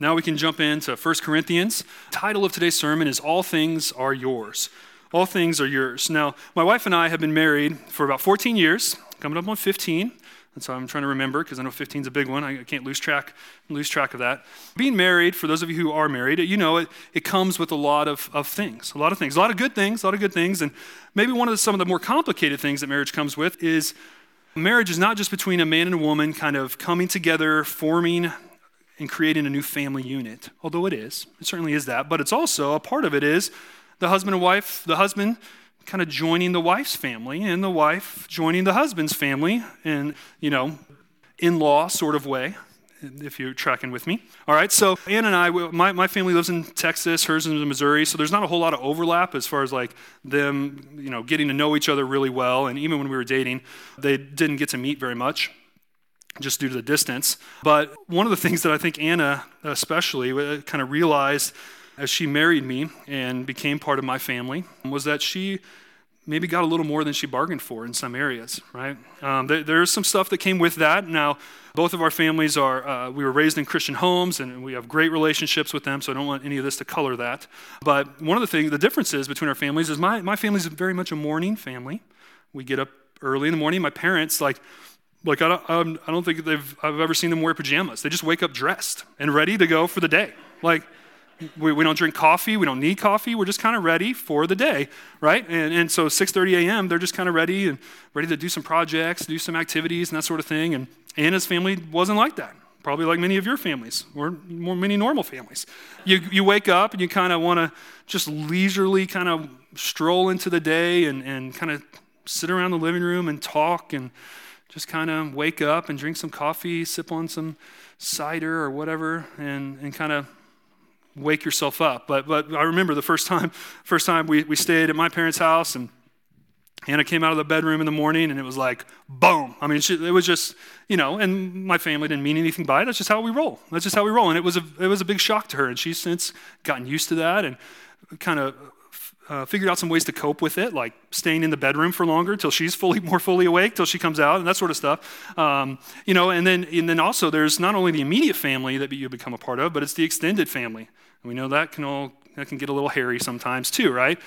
Now we can jump into 1 Corinthians. Title of today's sermon is All Things Are Yours. All things are yours. Now, my wife and I have been married for about 14 years, coming up on 15. That's how I'm trying to remember because I know 15 is a big one. I can't lose track, lose track of that. Being married, for those of you who are married, you know it, it comes with a lot of, of things, a lot of things, a lot of good things, a lot of good things. And maybe one of the, some of the more complicated things that marriage comes with is marriage is not just between a man and a woman kind of coming together, forming and creating a new family unit, although it is. It certainly is that. But it's also a part of it is the husband and wife, the husband kind of joining the wife's family and the wife joining the husband's family in, you know, in law sort of way, if you're tracking with me. All right, so Anna and I, my, my family lives in Texas, hers is in Missouri, so there's not a whole lot of overlap as far as like them, you know, getting to know each other really well. And even when we were dating, they didn't get to meet very much just due to the distance. But one of the things that I think Anna, especially, uh, kind of realized as she married me and became part of my family was that she maybe got a little more than she bargained for in some areas, right? Um, there, there's some stuff that came with that. Now, both of our families are, uh, we were raised in Christian homes and we have great relationships with them, so I don't want any of this to color that. But one of the things, the differences between our families is my, my family is very much a morning family. We get up early in the morning. My parents, like, like I don't, I don't think they've, I've ever seen them wear pajamas. They just wake up dressed and ready to go for the day. Like, we, we don't drink coffee. We don't need coffee. We're just kind of ready for the day, right? And, and so 6.30 a.m., they're just kind of ready and ready to do some projects, do some activities and that sort of thing. And Anna's family wasn't like that. Probably like many of your families or more many normal families. You, you wake up and you kind of want to just leisurely kind of stroll into the day and, and kind of sit around the living room and talk and just kind of wake up and drink some coffee, sip on some cider or whatever, and, and kind of wake yourself up. But, but I remember the first time, first time we, we stayed at my parents' house and Anna came out of the bedroom in the morning and it was like, boom. I mean, she, it was just, you know, and my family didn't mean anything by it. That's just how we roll. That's just how we roll. And it was a, it was a big shock to her. And she's since gotten used to that and kind of uh, figured out some ways to cope with it, like staying in the bedroom for longer till she's fully more fully awake, till she comes out, and that sort of stuff. Um, you know, and then and then also there's not only the immediate family that you become a part of, but it's the extended family. And we know that can all that can get a little hairy sometimes too, right?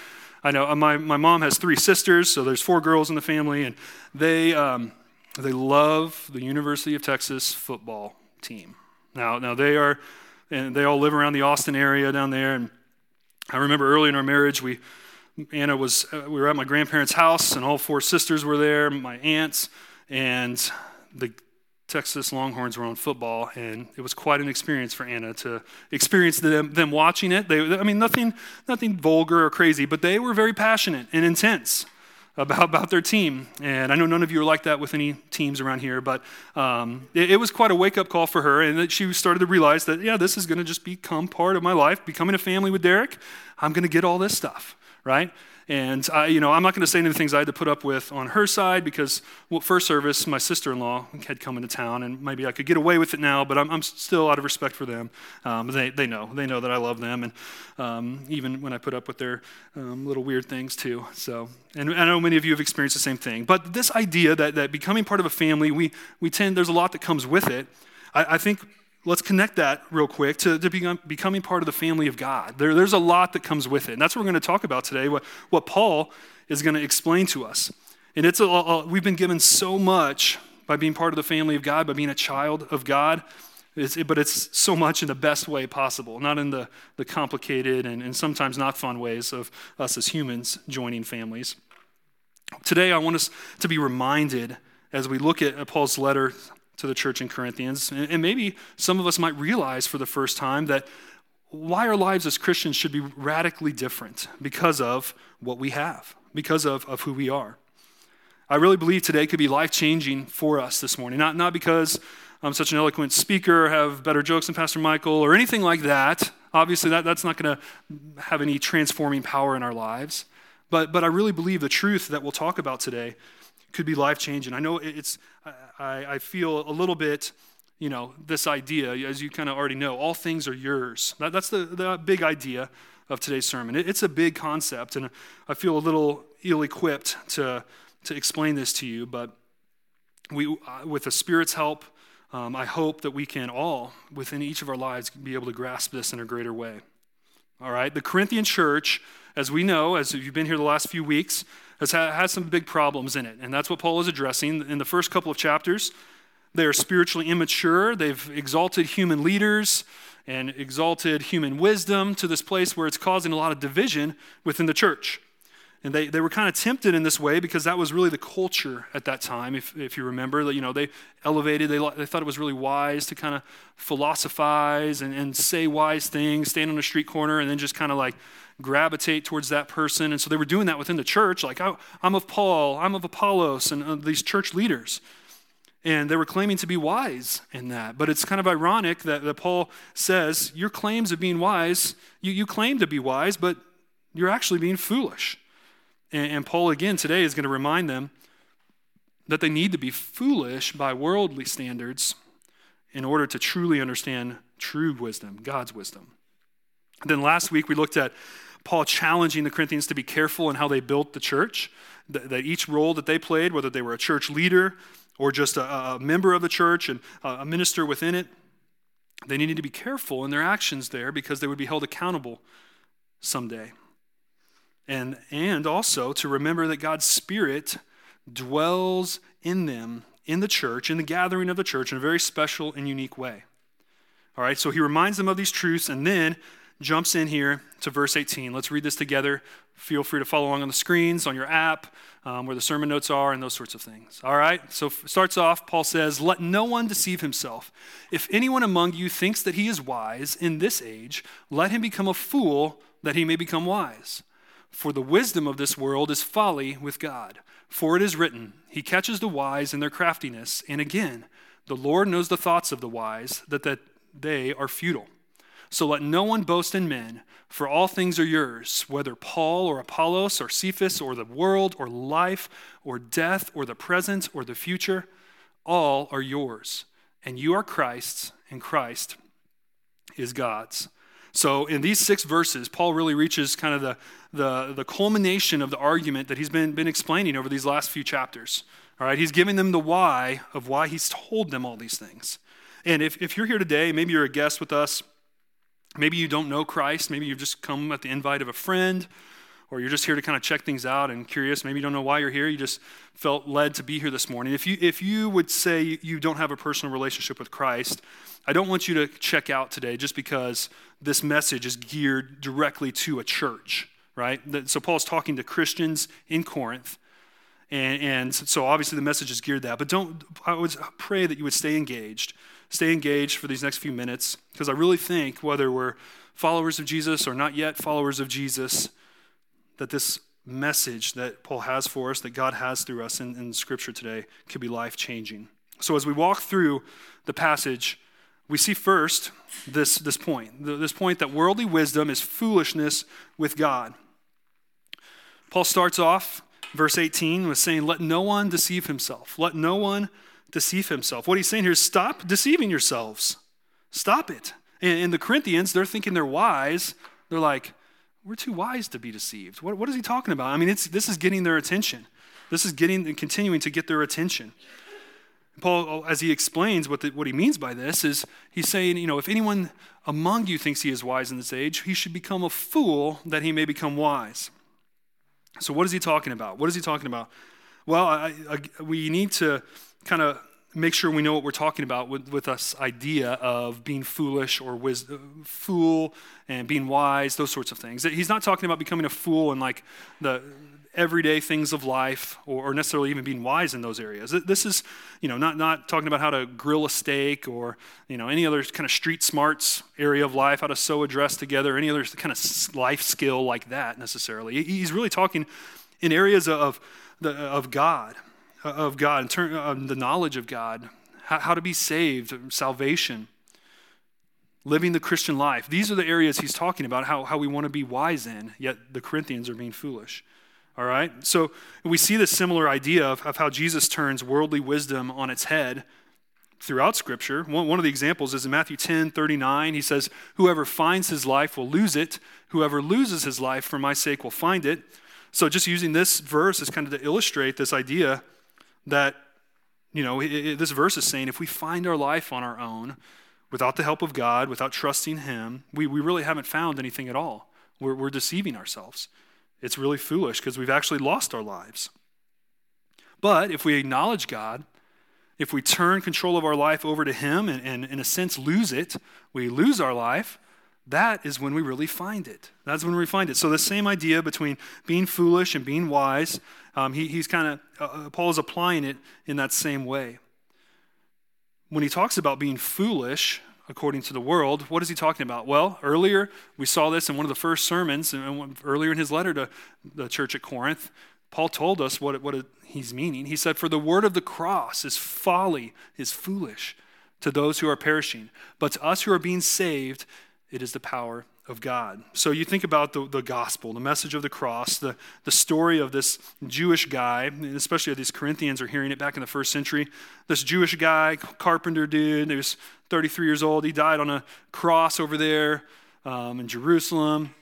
I know uh, my my mom has three sisters, so there's four girls in the family, and they um, they love the University of Texas football team. Now now they are, and they all live around the Austin area down there, and I remember early in our marriage, we Anna was uh, we were at my grandparents' house, and all four sisters were there, my aunts, and the Texas Longhorns were on football, and it was quite an experience for Anna to experience them, them watching it. They, I mean, nothing, nothing vulgar or crazy, but they were very passionate and intense about, about their team. And I know none of you are like that with any teams around here, but um, it, it, was quite a wake up call for her. And that she started to realize that, yeah, this is going to just become part of my life. Becoming a family with Derek, I'm going to get all this stuff, right? And I, you know, I'm not going to say any of the things I had to put up with on her side because, well, first service, my sister-in-law had come into town, and maybe I could get away with it now, but I'm, I'm still out of respect for them. Um, they, they know, they know that I love them, and um, even when I put up with their um, little weird things too. So, and I know many of you have experienced the same thing. But this idea that, that becoming part of a family, we, we tend, there's a lot that comes with it. I, I think let's connect that real quick to, to become, becoming part of the family of God. There, there's a lot that comes with it. And that's what we're going to talk about today, what, what Paul is going to explain to us. And it's a, a, we've been given so much by being part of the family of God, by being a child of God. It's, but it's so much in the best way possible, not in the, the complicated and, and sometimes not fun ways of us as humans joining families. Today, I want us to be reminded as we look at Paul's letter to the church in Corinthians. And maybe some of us might realize for the first time that why our lives as Christians should be radically different because of what we have, because of, of who we are. I really believe today could be life changing for us this morning. Not, not because I'm such an eloquent speaker, have better jokes than Pastor Michael, or anything like that. Obviously, that, that's not going to have any transforming power in our lives. But, but I really believe the truth that we'll talk about today could be life changing. I know it's, I, I feel a little bit, you know, this idea, as you kind of already know, all things are yours. That, that's the, the big idea of today's sermon. It, it's a big concept, and I feel a little ill equipped to, to explain this to you, but we, uh, with the Spirit's help, um, I hope that we can all, within each of our lives, be able to grasp this in a greater way. All right, the Corinthian church, as we know, as you've been here the last few weeks, has had some big problems in it. And that's what Paul is addressing. In the first couple of chapters, they are spiritually immature. They've exalted human leaders and exalted human wisdom to this place where it's causing a lot of division within the church. And they, they were kind of tempted in this way because that was really the culture at that time, if, if you remember. You know, they elevated, they, they thought it was really wise to kind of philosophize and, and say wise things, stand on a street corner, and then just kind of like gravitate towards that person. And so they were doing that within the church, like, oh, I'm of Paul, I'm of Apollos, and uh, these church leaders. And they were claiming to be wise in that. But it's kind of ironic that, that Paul says, Your claims of being wise, you, you claim to be wise, but you're actually being foolish. And, and Paul, again, today is going to remind them that they need to be foolish by worldly standards in order to truly understand true wisdom, God's wisdom. then last week we looked at Paul challenging the Corinthians to be careful in how they built the church, that, that each role that they played, whether they were a church leader or just a, a member of the church and a minister within it, they needed to be careful in their actions there because they would be held accountable someday. And, and also to remember that God's Spirit dwells in them, in the church, in the gathering of the church, in a very special and unique way. All right, so he reminds them of these truths and then jumps in here to verse 18. Let's read this together. Feel free to follow along on the screens, on your app, um, where the sermon notes are, and those sorts of things. All right, so starts off, Paul says, Let no one deceive himself. If anyone among you thinks that he is wise in this age, let him become a fool that he may become wise. For the wisdom of this world is folly with God. For it is written, He catches the wise in their craftiness. And again, the Lord knows the thoughts of the wise, that, that they are futile. So let no one boast in men, for all things are yours, whether Paul or Apollos or Cephas or the world or life or death or the present or the future, all are yours. And you are Christ's, and Christ is God's. So, in these six verses, Paul really reaches kind of the, the, the culmination of the argument that he's been, been explaining over these last few chapters. All right, he's giving them the why of why he's told them all these things. And if, if you're here today, maybe you're a guest with us, maybe you don't know Christ, maybe you've just come at the invite of a friend, or you're just here to kind of check things out and curious, maybe you don't know why you're here, you just felt led to be here this morning. If you, if you would say you don't have a personal relationship with Christ, I don't want you to check out today just because this message is geared directly to a church, right? So Paul's talking to Christians in Corinth. And, and so obviously the message is geared that. But don't, I would pray that you would stay engaged. Stay engaged for these next few minutes because I really think whether we're followers of Jesus or not yet followers of Jesus, that this message that Paul has for us, that God has through us in, in Scripture today, could be life changing. So as we walk through the passage, we see first this, this point this point that worldly wisdom is foolishness with God. Paul starts off, verse 18, was saying, Let no one deceive himself. Let no one deceive himself. What he's saying here is stop deceiving yourselves. Stop it. And, the Corinthians, they're thinking they're wise. They're like, We're too wise to be deceived. What, what is he talking about? I mean, this is getting their attention. This is getting and continuing to get their attention. Paul, as he explains what, the, what he means by this, is he's saying, you know, if anyone among you thinks he is wise in this age, he should become a fool that he may become wise. So, what is he talking about? What is he talking about? Well, I, I, we need to kind of make sure we know what we're talking about with, with this idea of being foolish or wis- uh, fool and being wise, those sorts of things. He's not talking about becoming a fool and like the everyday things of life or, necessarily even being wise in those areas. This is, you know, not, not talking about how to grill a steak or, you know, any other kind of street smarts area of life, how to sew a dress together, any other kind of life skill like that necessarily. He's really talking in areas of, the, of God, of God, in of um, the knowledge of God, how, how to be saved, salvation living the Christian life. These are the areas he's talking about, how, how we want to be wise in, yet the Corinthians are being foolish. All right? So we see this similar idea of, of how Jesus turns worldly wisdom on its head throughout Scripture. One, one of the examples is in Matthew 10 39. He says, Whoever finds his life will lose it, whoever loses his life for my sake will find it. So just using this verse is kind of to illustrate this idea that You know, it, it, this verse is saying if we find our life on our own, without the help of God, without trusting Him, we, we really haven't found anything at all. We're, we're deceiving ourselves. It's really foolish because we've actually lost our lives. But if we acknowledge God, if we turn control of our life over to Him and, and, in a sense, lose it, we lose our life, that is when we really find it. That's when we find it. So, the same idea between being foolish and being wise, um, he, he's kind of, uh, uh, Paul is applying it in that same way. When he talks about being foolish, according to the world, what is he talking about? Well, earlier we saw this in one of the first sermons, and earlier in his letter to the church at Corinth, Paul told us what, what he's meaning. He said, For the word of the cross is folly, is foolish to those who are perishing, but to us who are being saved, it is the power of God. So you think about the, the gospel, the message of the cross, the, the story of this Jewish guy, especially these Corinthians are hearing it back in the first century. This Jewish guy, carpenter dude, he was 33 years old. He died on a cross over there um, in Jerusalem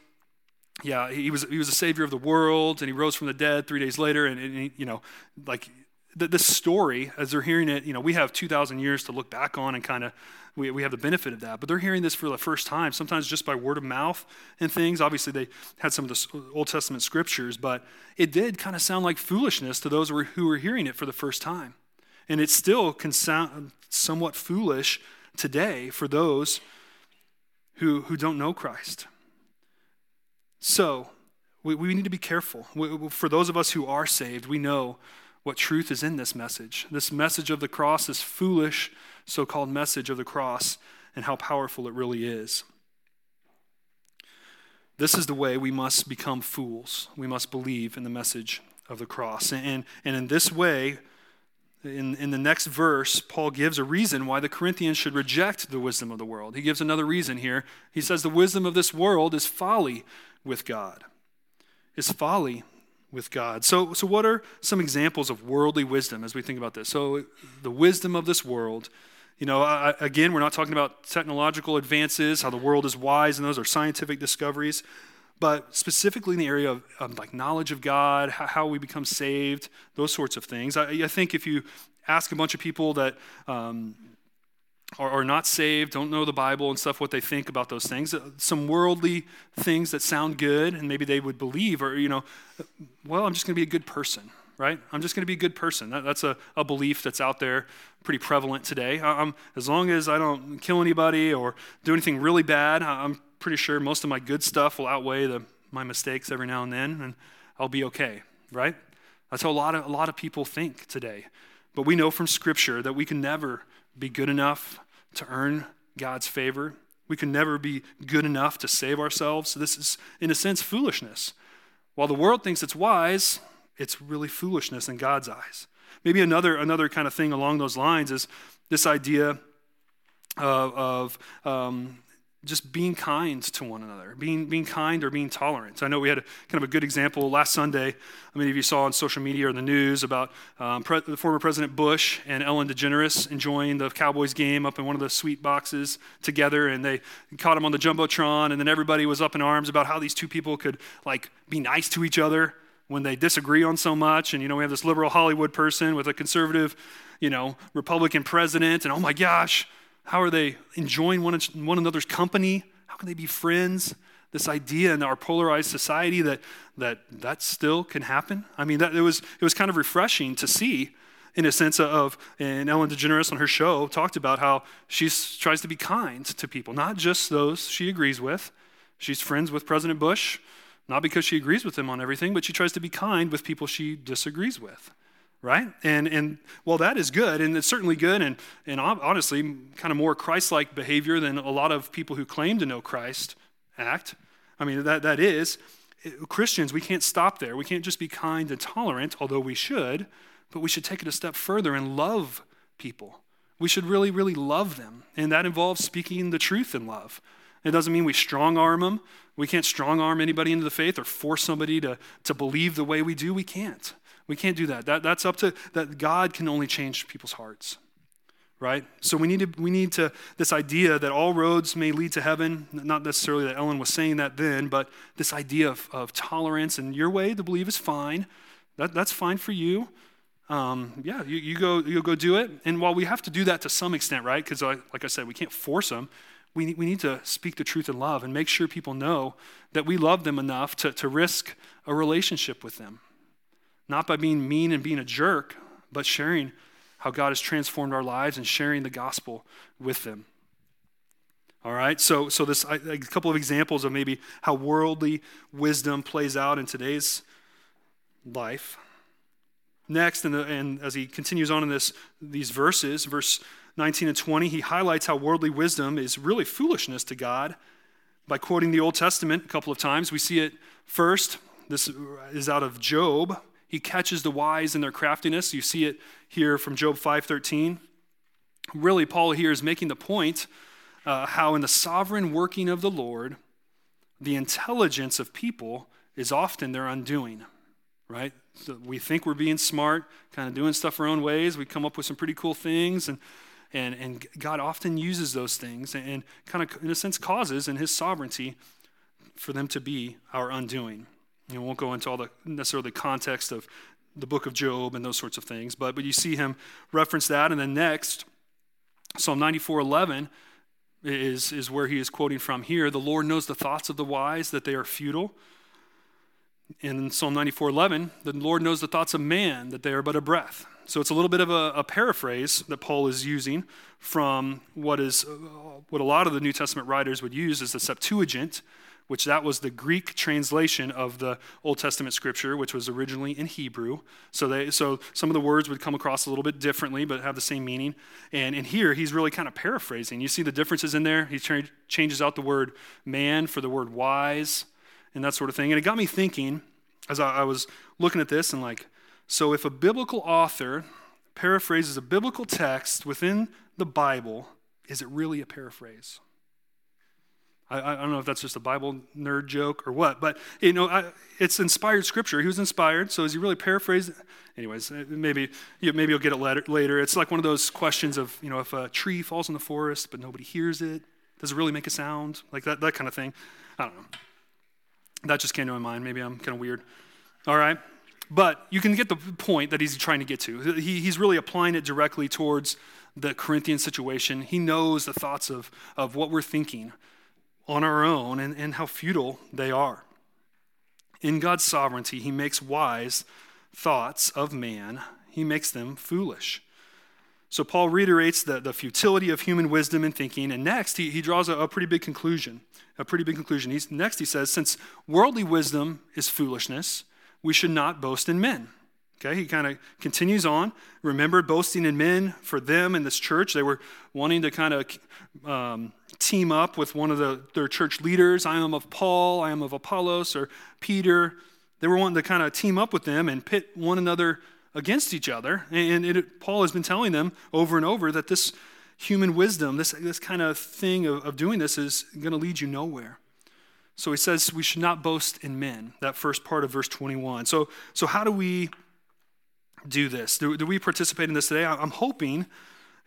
yeah, he was, he was a savior of the world, and he rose from the dead three days later. And, and he, you know, like the, this story, as they're hearing it, you know, we have 2,000 years to look back on and kind of, we, we have the benefit of that. But they're hearing this for the first time, sometimes just by word of mouth and things. Obviously, they had some of the Old Testament scriptures, but it did kind of sound like foolishness to those who were hearing it for the first time. And it still can sound somewhat foolish today for those who, who don't know Christ. So, we, we need to be careful. We, for those of us who are saved, we know what truth is in this message. This message of the cross, this foolish so called message of the cross, and how powerful it really is. This is the way we must become fools. We must believe in the message of the cross. And, and in this way, in, in the next verse, Paul gives a reason why the Corinthians should reject the wisdom of the world. He gives another reason here. He says, The wisdom of this world is folly with God, is folly with God. So, so, what are some examples of worldly wisdom as we think about this? So, the wisdom of this world. You know, I, again, we're not talking about technological advances, how the world is wise, and those are scientific discoveries, but specifically in the area of, like knowledge of God, how, how, we become saved, those sorts of things. I, I, think if you ask a bunch of people that um, are, are not saved, don't know the Bible and stuff, what they think about those things. Uh, some worldly things that sound good and maybe they would believe, or, you know, well, I'm just going to be a good person, right? I'm just going to be a good person. That, that's a, a belief that's out there, pretty prevalent today. I'm, as long as I don't kill anybody or do anything really bad, I'm pretty sure most of my good stuff will outweigh the, my mistakes every now and then, and I'll be okay, right? That's how a lot of, a lot of people think today. But we know from Scripture that we can never be good enough to earn God's favor. We can never be good enough to save ourselves. So this is, in a sense, foolishness. While the world thinks it's wise, it's really foolishness in God's eyes. Maybe another, another kind of thing along those lines is this idea of, of um, just being kind to one another, being, being kind or being tolerant. I know we had a, kind of a good example last Sunday. I Many of you saw on social media or the news about um, pre- the former President Bush and Ellen DeGeneres enjoying the Cowboys game up in one of the suite boxes together, and they caught him on the jumbotron, and then everybody was up in arms about how these two people could like be nice to each other when they disagree on so much. And you know, we have this liberal Hollywood person with a conservative, you know, Republican president, and oh my gosh how are they enjoying one, one another's company? How can they be friends? This idea in our polarized society that that, that still can happen. I mean, that, it, was, it was kind of refreshing to see in a sense of, and Ellen DeGeneres on her show talked about how she tries to be kind to people, not just those she agrees with. She's friends with President Bush, not because she agrees with him on everything, but she tries to be kind with people she disagrees with right? And, and well, that is good, and it's certainly good, and, and honestly, kind of more Christ like behavior than a lot of people who claim to know Christ act. I mean, that, that is. Eh, Christians, we can't stop there. We can't just be kind and tolerant, although we should, but we should take it a step further and love people. We should really, really love them, and that involves speaking the truth in love. It doesn't mean we strong arm them. We can't strong arm anybody into the faith or force somebody to, to believe the way we do. We can't. We can't do that. that. That's up to that God can only change people's hearts. Right? So we need to we need to this idea that all roads may lead to heaven, not necessarily that Ellen was saying that then, but this idea of, of tolerance and your way to believe is fine. That, that's fine for you. um, yeah, you, you, go, you go do it. And while we have to do that to some extent, right? Because, like I said, we can't force them. We, we need to speak the truth in love and make sure people know that we love them enough to, to risk a relationship with them. Not by being mean and being a jerk, but sharing how God has transformed our lives and sharing the gospel with them. All right, so so this a couple of examples of maybe how worldly wisdom plays out in today's life. Next, and, and as he continues on in this, these verses, verse 19 and 20, he highlights how worldly wisdom is really foolishness to God by quoting the Old Testament a couple of times. We see it first. This is out of Job. He catches the wise in their craftiness. You see it here from Job 5:13. Really, Paul here is making the point uh, how in the sovereign working of the Lord, the intelligence of people is often their undoing, right? So we think we're being smart, kind of doing stuff our own ways. We come up with some pretty cool things, and, and, and God often uses those things and, and kind of, in a sense, causes in His sovereignty for them to be our undoing. You know, won't go into all the necessarily context of the book of Job and those sorts of things, but, but you see him reference that. And then next, Psalm 94 11 is, is where he is quoting from here. The Lord knows the thoughts of the wise, that they are futile in Psalm 94 11, the Lord knows the thoughts of man, that they are but a breath. So it's a little bit of a, a paraphrase that Paul is using from what is uh, what a lot of the New Testament writers would use as the Septuagint, which that was the Greek translation of the Old Testament scripture, which was originally in Hebrew. So they so some of the words would come across a little bit differently, but have the same meaning. And in here, he's really kind of paraphrasing. You see the differences in there. He changes out the word man for the word wise and that sort of thing. And it got me thinking as I, I was looking at this and like, so if a biblical author paraphrases a biblical text within the Bible, is it really a paraphrase? I, I, don't know if that's just a Bible nerd joke or what, but you know, I, it's inspired scripture. He was inspired, so is he really paraphrased? Anyways, uh, maybe you, maybe you'll get it later. It's like one of those questions of you know, if a tree falls in the forest but nobody hears it, does it really make a sound? Like that, that kind of thing. I don't know. That just came to my mind. Maybe I'm kind of weird. All right? But you can get the point that he's trying to get to. He, he's really applying it directly towards the Corinthian situation. He knows the thoughts of, of what we're thinking on our own and, and how futile they are. In God's sovereignty, he makes wise thoughts of man, he makes them foolish. So Paul reiterates the, the futility of human wisdom and thinking, and next he, he draws a, a pretty big conclusion. A pretty big conclusion. He's, next he says, since worldly wisdom is foolishness, we should not boast in men. Okay, he kind of continues on. Remember, boasting in men for them in this church, they were wanting to kind of um, team up with one of the, their church leaders. I am of Paul, I am of Apollos, or Peter. They were wanting to kind of team up with them and pit one another against each other. And it, Paul has been telling them over and over that this human wisdom, this, this kind of thing of, of doing this, is going to lead you nowhere. So he says we should not boast in men, that first part of verse 21. So, so how do we do this? Do, do we participate in this today? I'm hoping,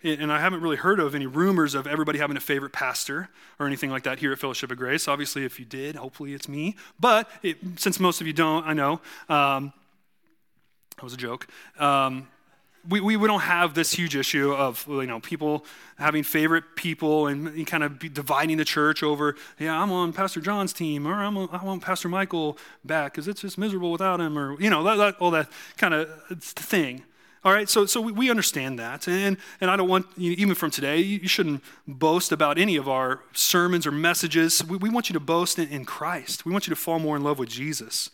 and I haven't really heard of any rumors of everybody having a favorite pastor or anything like that here at Fellowship of Grace. Obviously, if you did, hopefully it's me. But it, since most of you don't, I know. Um, that was a joke. Um, we, we, we don't have this huge issue of you know people having favorite people and kind of dividing the church over yeah I'm on Pastor John's team or I'm on, I want Pastor Michael back because it's just miserable without him or you know that, that, all that kind of thing. All right, so so we, understand that, and and I don't want even from today you shouldn't boast about any of our sermons or messages. We, we want you to boast in, in Christ. We want you to fall more in love with Jesus.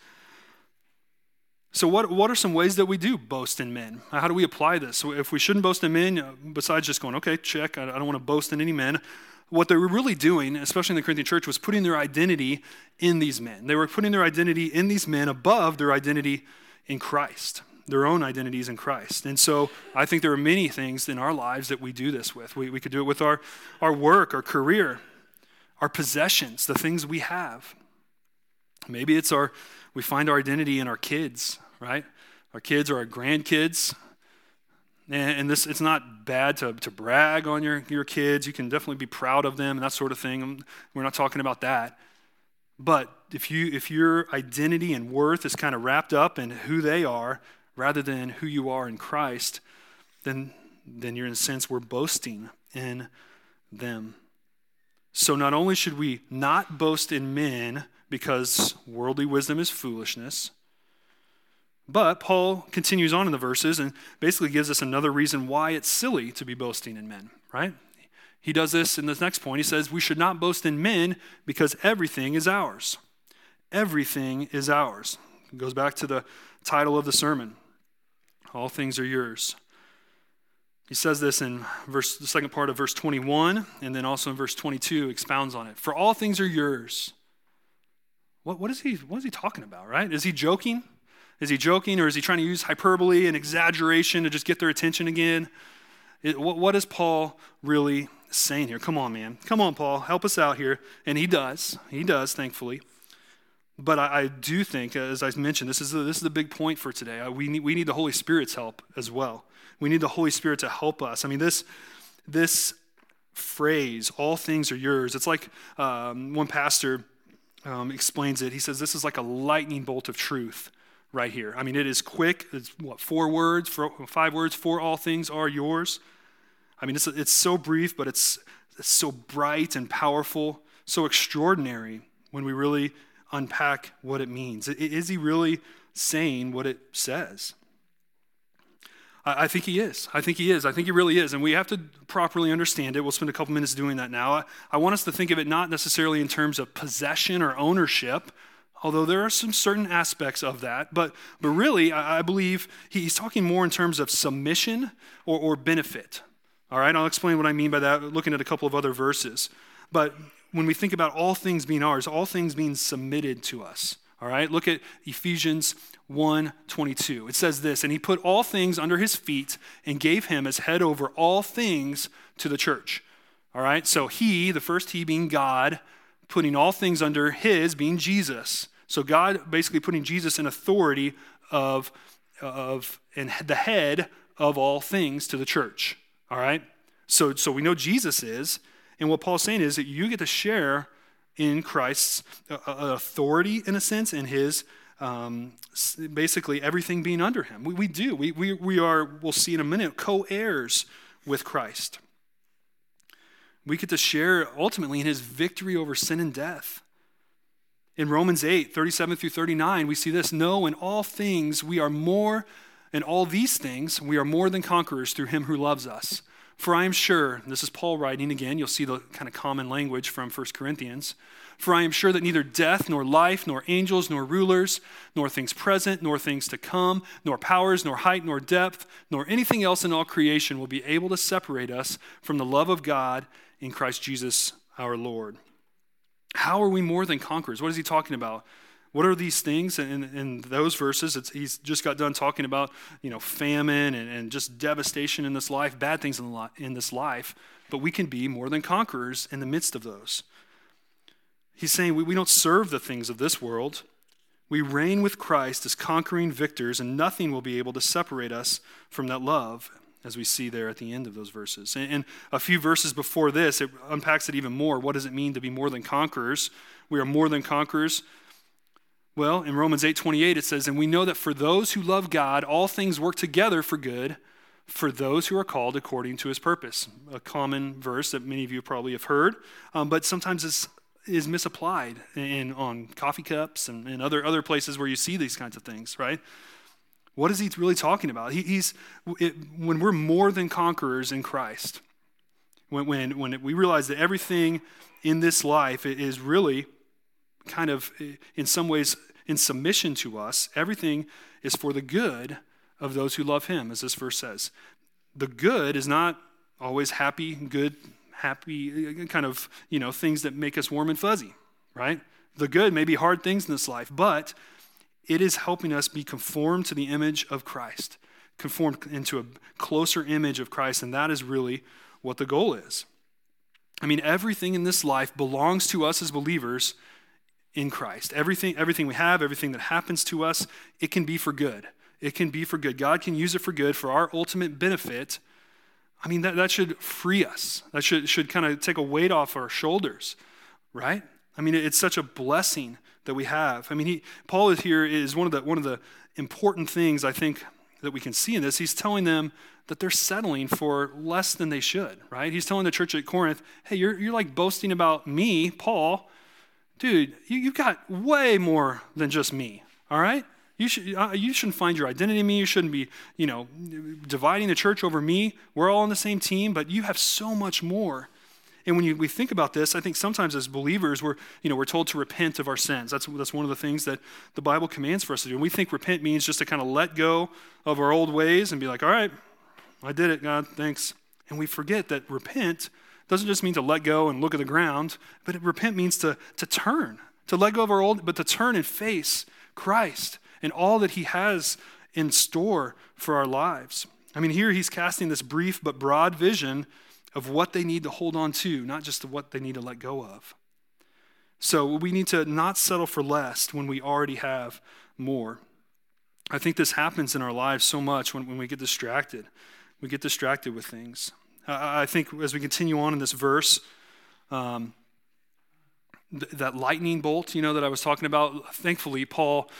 So, what, what are some ways that we do boast in men? How do we apply this? So if we shouldn't boast in men, besides just going, okay, check, I don't want to boast in any men, what they were really doing, especially in the Corinthian church, was putting their identity in these men. They were putting their identity in these men above their identity in Christ, their own identities in Christ. And so I think there are many things in our lives that we do this with. We, we could do it with our, our work, our career, our possessions, the things we have. Maybe it's our, we find our identity in our kids, right? Our kids or our grandkids. And this, it's not bad to, to brag on your, your kids. You can definitely be proud of them and that sort of thing. We're not talking about that. But if, you, if your identity and worth is kind of wrapped up in who they are rather than who you are in Christ, then, then you're in a sense, we're boasting in them. So not only should we not boast in men because worldly wisdom is foolishness, but Paul continues on in the verses and basically gives us another reason why it's silly to be boasting in men, right? He does this in this next point. He says, We should not boast in men because everything is ours. Everything is ours. It goes back to the title of the sermon All things are yours. He says this in verse, the second part of verse 21, and then also in verse 22 expounds on it. For all things are yours. What, what, is he, what is he talking about, right? Is he joking? Is he joking or is he trying to use hyperbole and exaggeration to just get their attention again? It, what, what is Paul really saying here? Come on, man. Come on, Paul. Help us out here. And he does. He does, thankfully. But I, I do think, as I mentioned, this is, the, this is the big point for today. We need, we need the Holy Spirit's help as well. We need the Holy Spirit to help us. I mean, this, this phrase, all things are yours, it's like um, one pastor um, explains it. He says, This is like a lightning bolt of truth right here. I mean, it is quick. It's what, four words, four, five words, for all things are yours. I mean, it's, it's so brief, but it's, it's so bright and powerful, so extraordinary when we really unpack what it means. Is he really saying what it says? I think he is. I think he is. I think he really is. And we have to properly understand it. We'll spend a couple minutes doing that now. I, I want us to think of it not necessarily in terms of possession or ownership, although there are some certain aspects of that. But, but really, I, I believe he's talking more in terms of submission or, or benefit. All right, I'll explain what I mean by that, looking at a couple of other verses. But when we think about all things being ours, all things being submitted to us. All right, look at Ephesians 1 22. It says this, and he put all things under his feet and gave him as head over all things to the church. All right, so he, the first he being God, putting all things under his being Jesus. So God basically putting Jesus in authority of, of and the head of all things to the church. All right? So, so we know Jesus is, and what Paul's saying is that you get to share in Christ's uh, uh, authority, in a sense, in his um, basically everything being under him. We, we do. We, we, we are, we'll see in a minute, co heirs with Christ. We get to share ultimately in his victory over sin and death. In Romans 8, 37 through 39, we see this No, in all things we are more, in all these things we are more than conquerors through him who loves us. For I am sure, this is Paul writing again, you'll see the kind of common language from 1 Corinthians. For I am sure that neither death, nor life, nor angels, nor rulers, nor things present, nor things to come, nor powers, nor height, nor depth, nor anything else in all creation will be able to separate us from the love of God in Christ Jesus our Lord. How are we more than conquerors? What is he talking about? What are these things? In, in those verses, he's just got done talking about you know famine and, and just devastation in this life, bad things in, the, in this life. But we can be more than conquerors in the midst of those. He's saying we, we don't serve the things of this world. We reign with Christ as conquering victors, and nothing will be able to separate us from that love as we see there at the end of those verses. And, a few verses before this, it unpacks it even more. What does it mean to be more than conquerors? We are more than conquerors. Well, in Romans 8:28 it says, "And we know that for those who love God, all things work together for good, for those who are called according to his purpose." A common verse that many of you probably have heard, um, but sometimes it's is misapplied in, on coffee cups and, and other, other places where you see these kinds of things, right? What is he really talking about? He, he's, it, when we're more than conquerors in Christ, when, when, when we realize that everything in this life is really kind of, in some ways, in submission to us, everything is for the good of those who love him, as this verse says. The good is not always happy, good, happy, uh, kind of, you know, things that make us warm and fuzzy, right? The good may be hard things in this life, but it is helping us be conformed to the image of Christ, conformed into a closer image of Christ, and that is really what the goal is. I mean, everything in this life belongs to us as believers in Christ. Everything, everything we have, everything that happens to us, it can be for good. It can be for good. God can use it for good for our ultimate benefit. I mean, that, that should free us. That should, should kind of take a weight off our shoulders, right? I mean, it's such a blessing that we have. I mean, he, Paul is here is one of the one of the important things I think that we can see in this, he's telling them that they're settling for less than they should, right? He's telling the church at Corinth, hey, you're, you're like boasting about me, Paul. Dude, you, you've got way more than just me, all right? You, should, uh, you shouldn't find your identity in me. You shouldn't be, you know, dividing the church over me. We're all on the same team, but you have so much more. And when you, we think about this, I think sometimes as believers, we're, you know, we're told to repent of our sins. That's, that's one of the things that the Bible commands for us to do. And we think repent means just to kind of let go of our old ways and be like, all right, I did it, God, thanks. And we forget that repent doesn't just mean to let go and look at the ground, but repent means to, to turn, to let go of our old, but to turn and face Christ and all that he has in store for our lives. I mean, here he's casting this brief but broad vision of what they need to hold on to, not just what they need to let go of. So we need to not settle for less when we already have more. I think this happens in our lives so much when, when we get distracted. We get distracted with things. I, I think as we continue on in this verse, um, th- that lightning bolt, you know, that I was talking about, thankfully, Paul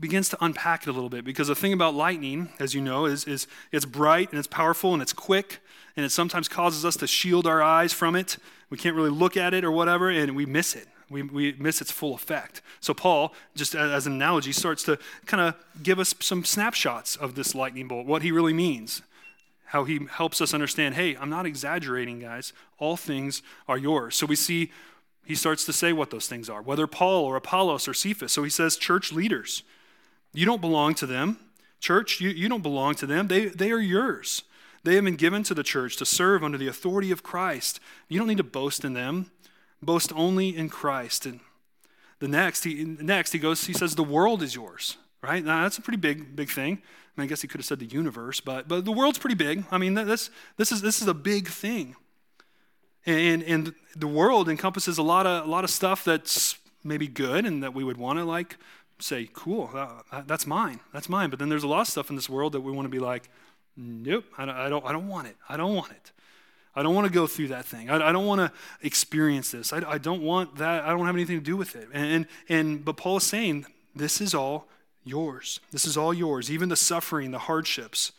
begins to unpack it a little bit because the thing about lightning, as you know, is, is it's bright and it's powerful and it's quick and it sometimes causes us to shield our eyes from it. We can't really look at it or whatever, and we miss it. We, we miss its full effect. So, Paul, just as an analogy, starts to kind of give us some snapshots of this lightning bolt, what he really means, how he helps us understand hey, I'm not exaggerating, guys. All things are yours. So, we see he starts to say what those things are, whether Paul or Apollos or Cephas. So, he says, church leaders. You don't belong to them. Church, you, you don't belong to them. They, they are yours. They have been given to the church to serve under the authority of Christ. You don't need to boast in them. Boast only in Christ. And the next, he next he goes, he says, the world is yours. Right? Now that's a pretty big, big thing. I, mean, I guess he could have said the universe, but but the world's pretty big. I mean, this this is this is a big thing. And and the world encompasses a lot of a lot of stuff that's maybe good and that we would want to like say, cool, that's mine, that's mine. But then there's a lot of stuff in this world that we want to be like, Nope, I don't, I don't, I don't want it. I don't want it. I don't want to go through that thing. I, I don't want to experience this. I, I, don't want that. I don't have anything to do with it. And, and but Paul is saying this is all yours. This is all yours. Even the suffering, the hardships.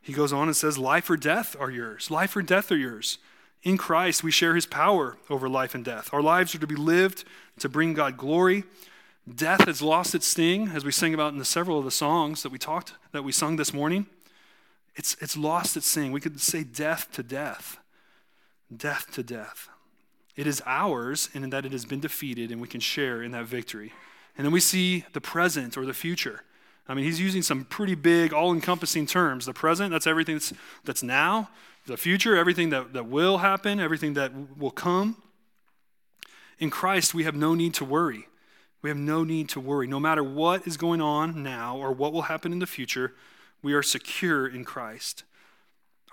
He goes on and says, "Life or death are yours. Life or death are yours. In Christ, we share His power over life and death. Our lives are to be lived to bring God glory. Death has lost its sting, as we sing about in the several of the songs that we talked that we sung this morning. It's, it's lost its sting. We could say death to death. Death to death. It is ours in that it has been defeated and we can share in that victory. And then we see the present or the future. I mean, he's using some pretty big, all encompassing terms. The present, that's everything that's, that's now. The future, everything that, that will happen, everything that will come. In Christ, we have no need to worry. We have no need to worry. No matter what is going on now or what will happen in the future, we are secure in Christ.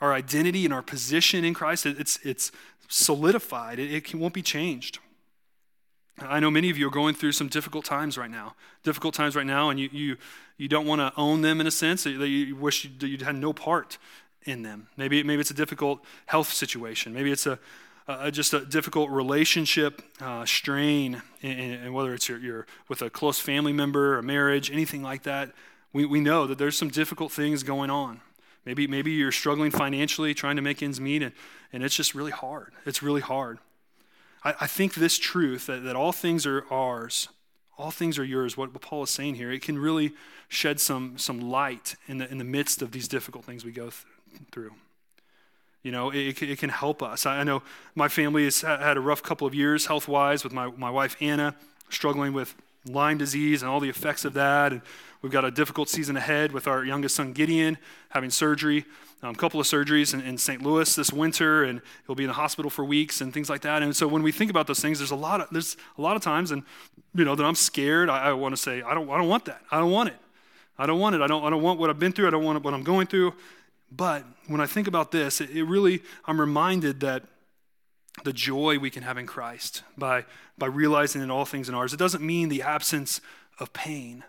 Our identity and our position in Christ, it's, it's solidified, it, it won't be changed. I know many of you are going through some difficult times right now. Difficult times right now, and you, you, you don't want to own them in a sense, that you wish you, you had no part in them. Maybe, maybe it's a difficult health situation. Maybe it's a, just a difficult relationship uh, strain, and, and, whether it's your, your, with a close family member, a marriage, anything like that we, we know that there's some difficult things going on. Maybe, maybe you're struggling financially, trying to make ends meet, and, and it's just really hard. It's really hard. I, I think this truth that, that all things are ours, all things are yours, what, Paul is saying here, it can really shed some, some light in the, in the midst of these difficult things we go th- through. You know, it, it can help us. I know my family has had a rough couple of years health wise with my, my wife, Anna, struggling with Lyme disease and all the effects of that. And we've got a difficult season ahead with our youngest son, Gideon, having surgery, a um, couple of surgeries in, in, St. Louis this winter, and he'll be in the hospital for weeks and things like that. And so when we think about those things, there's a lot of, there's a lot of times, and you know, that I'm scared. I, I want to say, I don't, I don't want that. I don't want it. I don't want it. I don't, I don't want what I've been through. I don't want what I'm going through. But when I think about this, it, it really, I'm reminded that the joy we can have in Christ by, by realizing that all things are ours. It doesn't mean the absence of pain,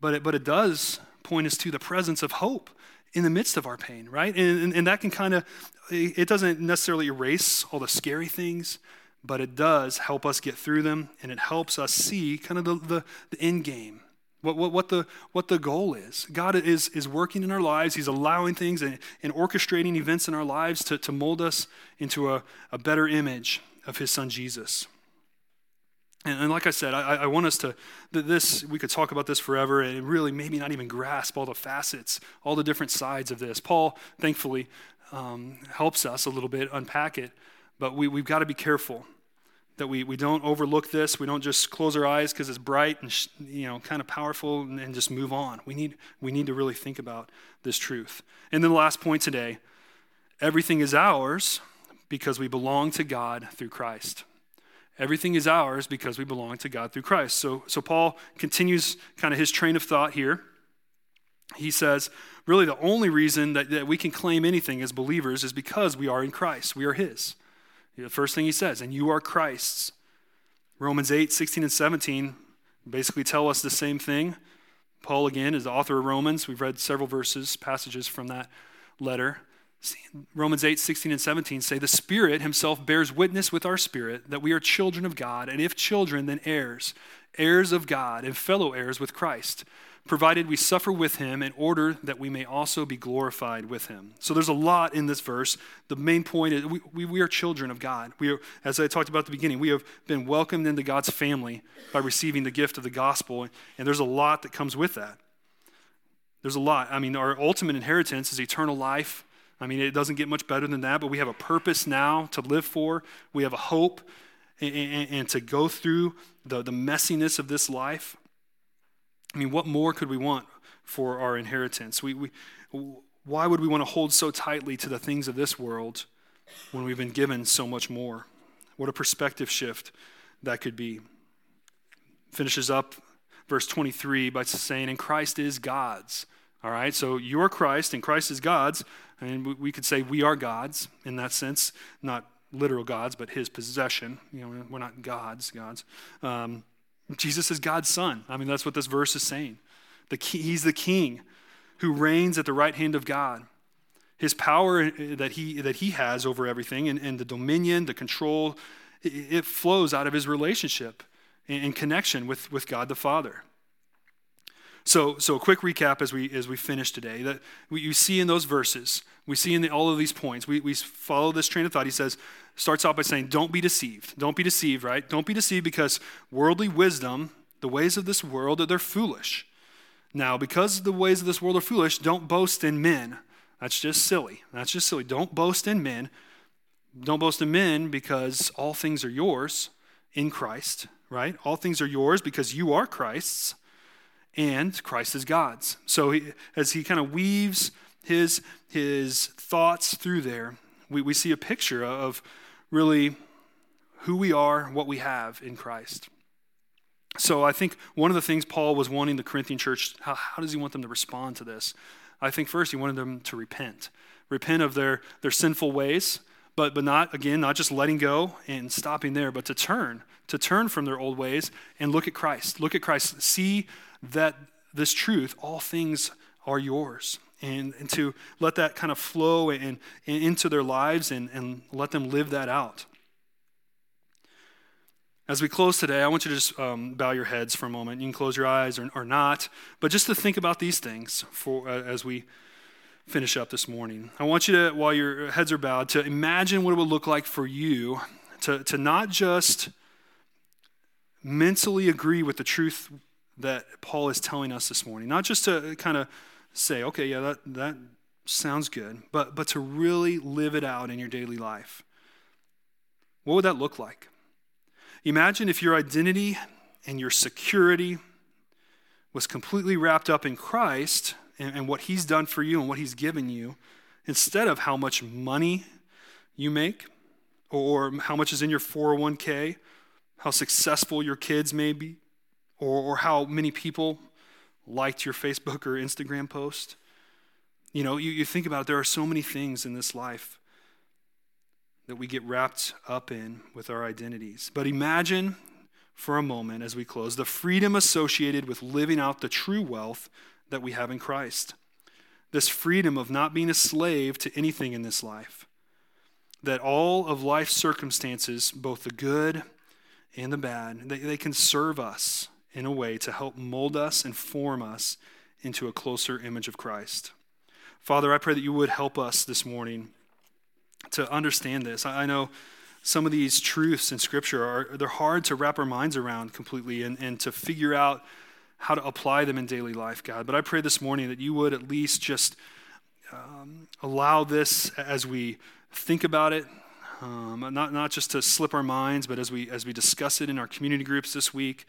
but it, but it does point us to the presence of hope in the midst of our pain, right? And, and, and that can kind of, it doesn't necessarily erase all the scary things, but it does help us get through them, and it helps us see kind of the, the, the end game, what, what, what, the, what the goal is. God is, is working in our lives. He's allowing things and, and orchestrating events in our lives to, to mold us into a, a better image of his son Jesus. And, and like I said, I, I want us to, this, we could talk about this forever and really maybe not even grasp all the facets, all the different sides of this. Paul, thankfully, um, helps us a little bit unpack it, but we, we've got to be careful that we, we don't overlook this. We don't just close our eyes because it's bright and you know kind of powerful and, and just move on. We need, we need to really think about this truth. And then the last point today everything is ours because we belong to God through Christ. Everything is ours because we belong to God through Christ. So, so Paul continues kind of his train of thought here. He says, really, the only reason that, that we can claim anything as believers is because we are in Christ. We are His. The first thing he says, and you are Christ's. Romans 8, 16, and 17 basically tell us the same thing. Paul, again, is the author of Romans. We've read several verses, passages from that letter. Romans 8, 16, and 17 say, The Spirit Himself bears witness with our spirit that we are children of God, and if children, then heirs, heirs of God, and fellow heirs with Christ provided we suffer with him in order that we may also be glorified with him. So there's a lot in this verse. The main point is we, we, we, are children of God. We are, as I talked about at the beginning, we have been welcomed into God's family by receiving the gift of the gospel, and there's a lot that comes with that. There's a lot. I mean, our ultimate inheritance is eternal life. I mean, it doesn't get much better than that, but we have a purpose now to live for. We have a hope and, and, and to go through the, the messiness of this life. I mean, what more could we want for our inheritance? We, we, why would we want to hold so tightly to the things of this world when we've been given so much more? What a perspective shift that could be. Finishes up verse 23 by saying, And Christ is God's. All right, so you are Christ and Christ is God's. And we could say we are God's in that sense, not literal gods, but his possession. You know, we're not gods, gods. Um, Jesus is God's son. I mean, that's what this verse is saying. The he's the king who reigns at the right hand of God. His power uh, that he, that he has over everything and, and the dominion, the control, it, it flows out of his relationship and, connection with, with God the Father. So, so a quick recap as we, as we finish today. That we, you see in those verses, we see in the, all of these points, we, we follow this train of thought. He says, starts off by saying, Don't be deceived. Don't be deceived, right? Don't be deceived because worldly wisdom, the ways of this world, they're foolish. Now, because the ways of this world are foolish, don't boast in men. That's just silly. That's just silly. Don't boast in men. Don't boast in men because all things are yours in Christ, right? All things are yours because you are Christ's and Christ is God's. So he, as he kind of weaves his, his thoughts through there, we, we see a picture of really who we are, what we have in Christ. So I think one of the things Paul was wanting the Corinthian church, how, how does he want them to respond to this? I think first he wanted them to repent. Repent of their, their sinful ways, but, but not, again, not just letting go and stopping there, but to turn, to turn from their old ways and look at Christ. Look at Christ. See that this truth, all things are yours. And, and to let that kind of flow and, into their lives and, and let them live that out. As we close today, I want you to just um, bow your heads for a moment. You can close your eyes or, or not, but just to think about these things for, uh, as we finish up this morning. I want you to, while your heads are bowed, to imagine what it would look like for you to, to not just mentally agree with the truth that Paul is telling us this morning. Not just to kind of say, okay, yeah, that, that sounds good, but, but to really live it out in your daily life. What would that look like? Imagine if your identity and your security was completely wrapped up in Christ and, and what He's done for you and what He's given you, instead of how much money you make or how much is in your 401k, how successful your kids may be, or, or how many people liked your Facebook or Instagram post. You know, you, you think about it, there are so many things in this life that we get wrapped up in with our identities. But imagine for a moment as we close the freedom associated with living out the true wealth that we have in Christ. This freedom of not being a slave to anything in this life. That all of life's circumstances, both the good and the bad, they, they can serve us in a way to help mold us and form us into a closer image of Christ. Father, I pray that you would help us this morning to understand this. I know some of these truths in Scripture are they're hard to wrap our minds around completely and, and to figure out how to apply them in daily life, God. But I pray this morning that you would at least just um, allow this as we think about it, um, not, not just to slip our minds, but as we, as we discuss it in our community groups this week.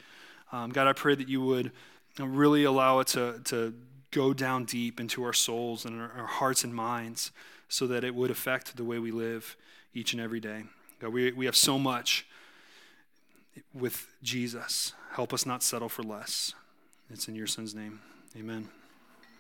Um, God, I pray that you would really allow it to, to go down deep into our souls and our, our hearts and minds so that it would affect the way we live each and every day. God, we, we have so much with Jesus. Help us not settle for less. It's in your son's name. Amen.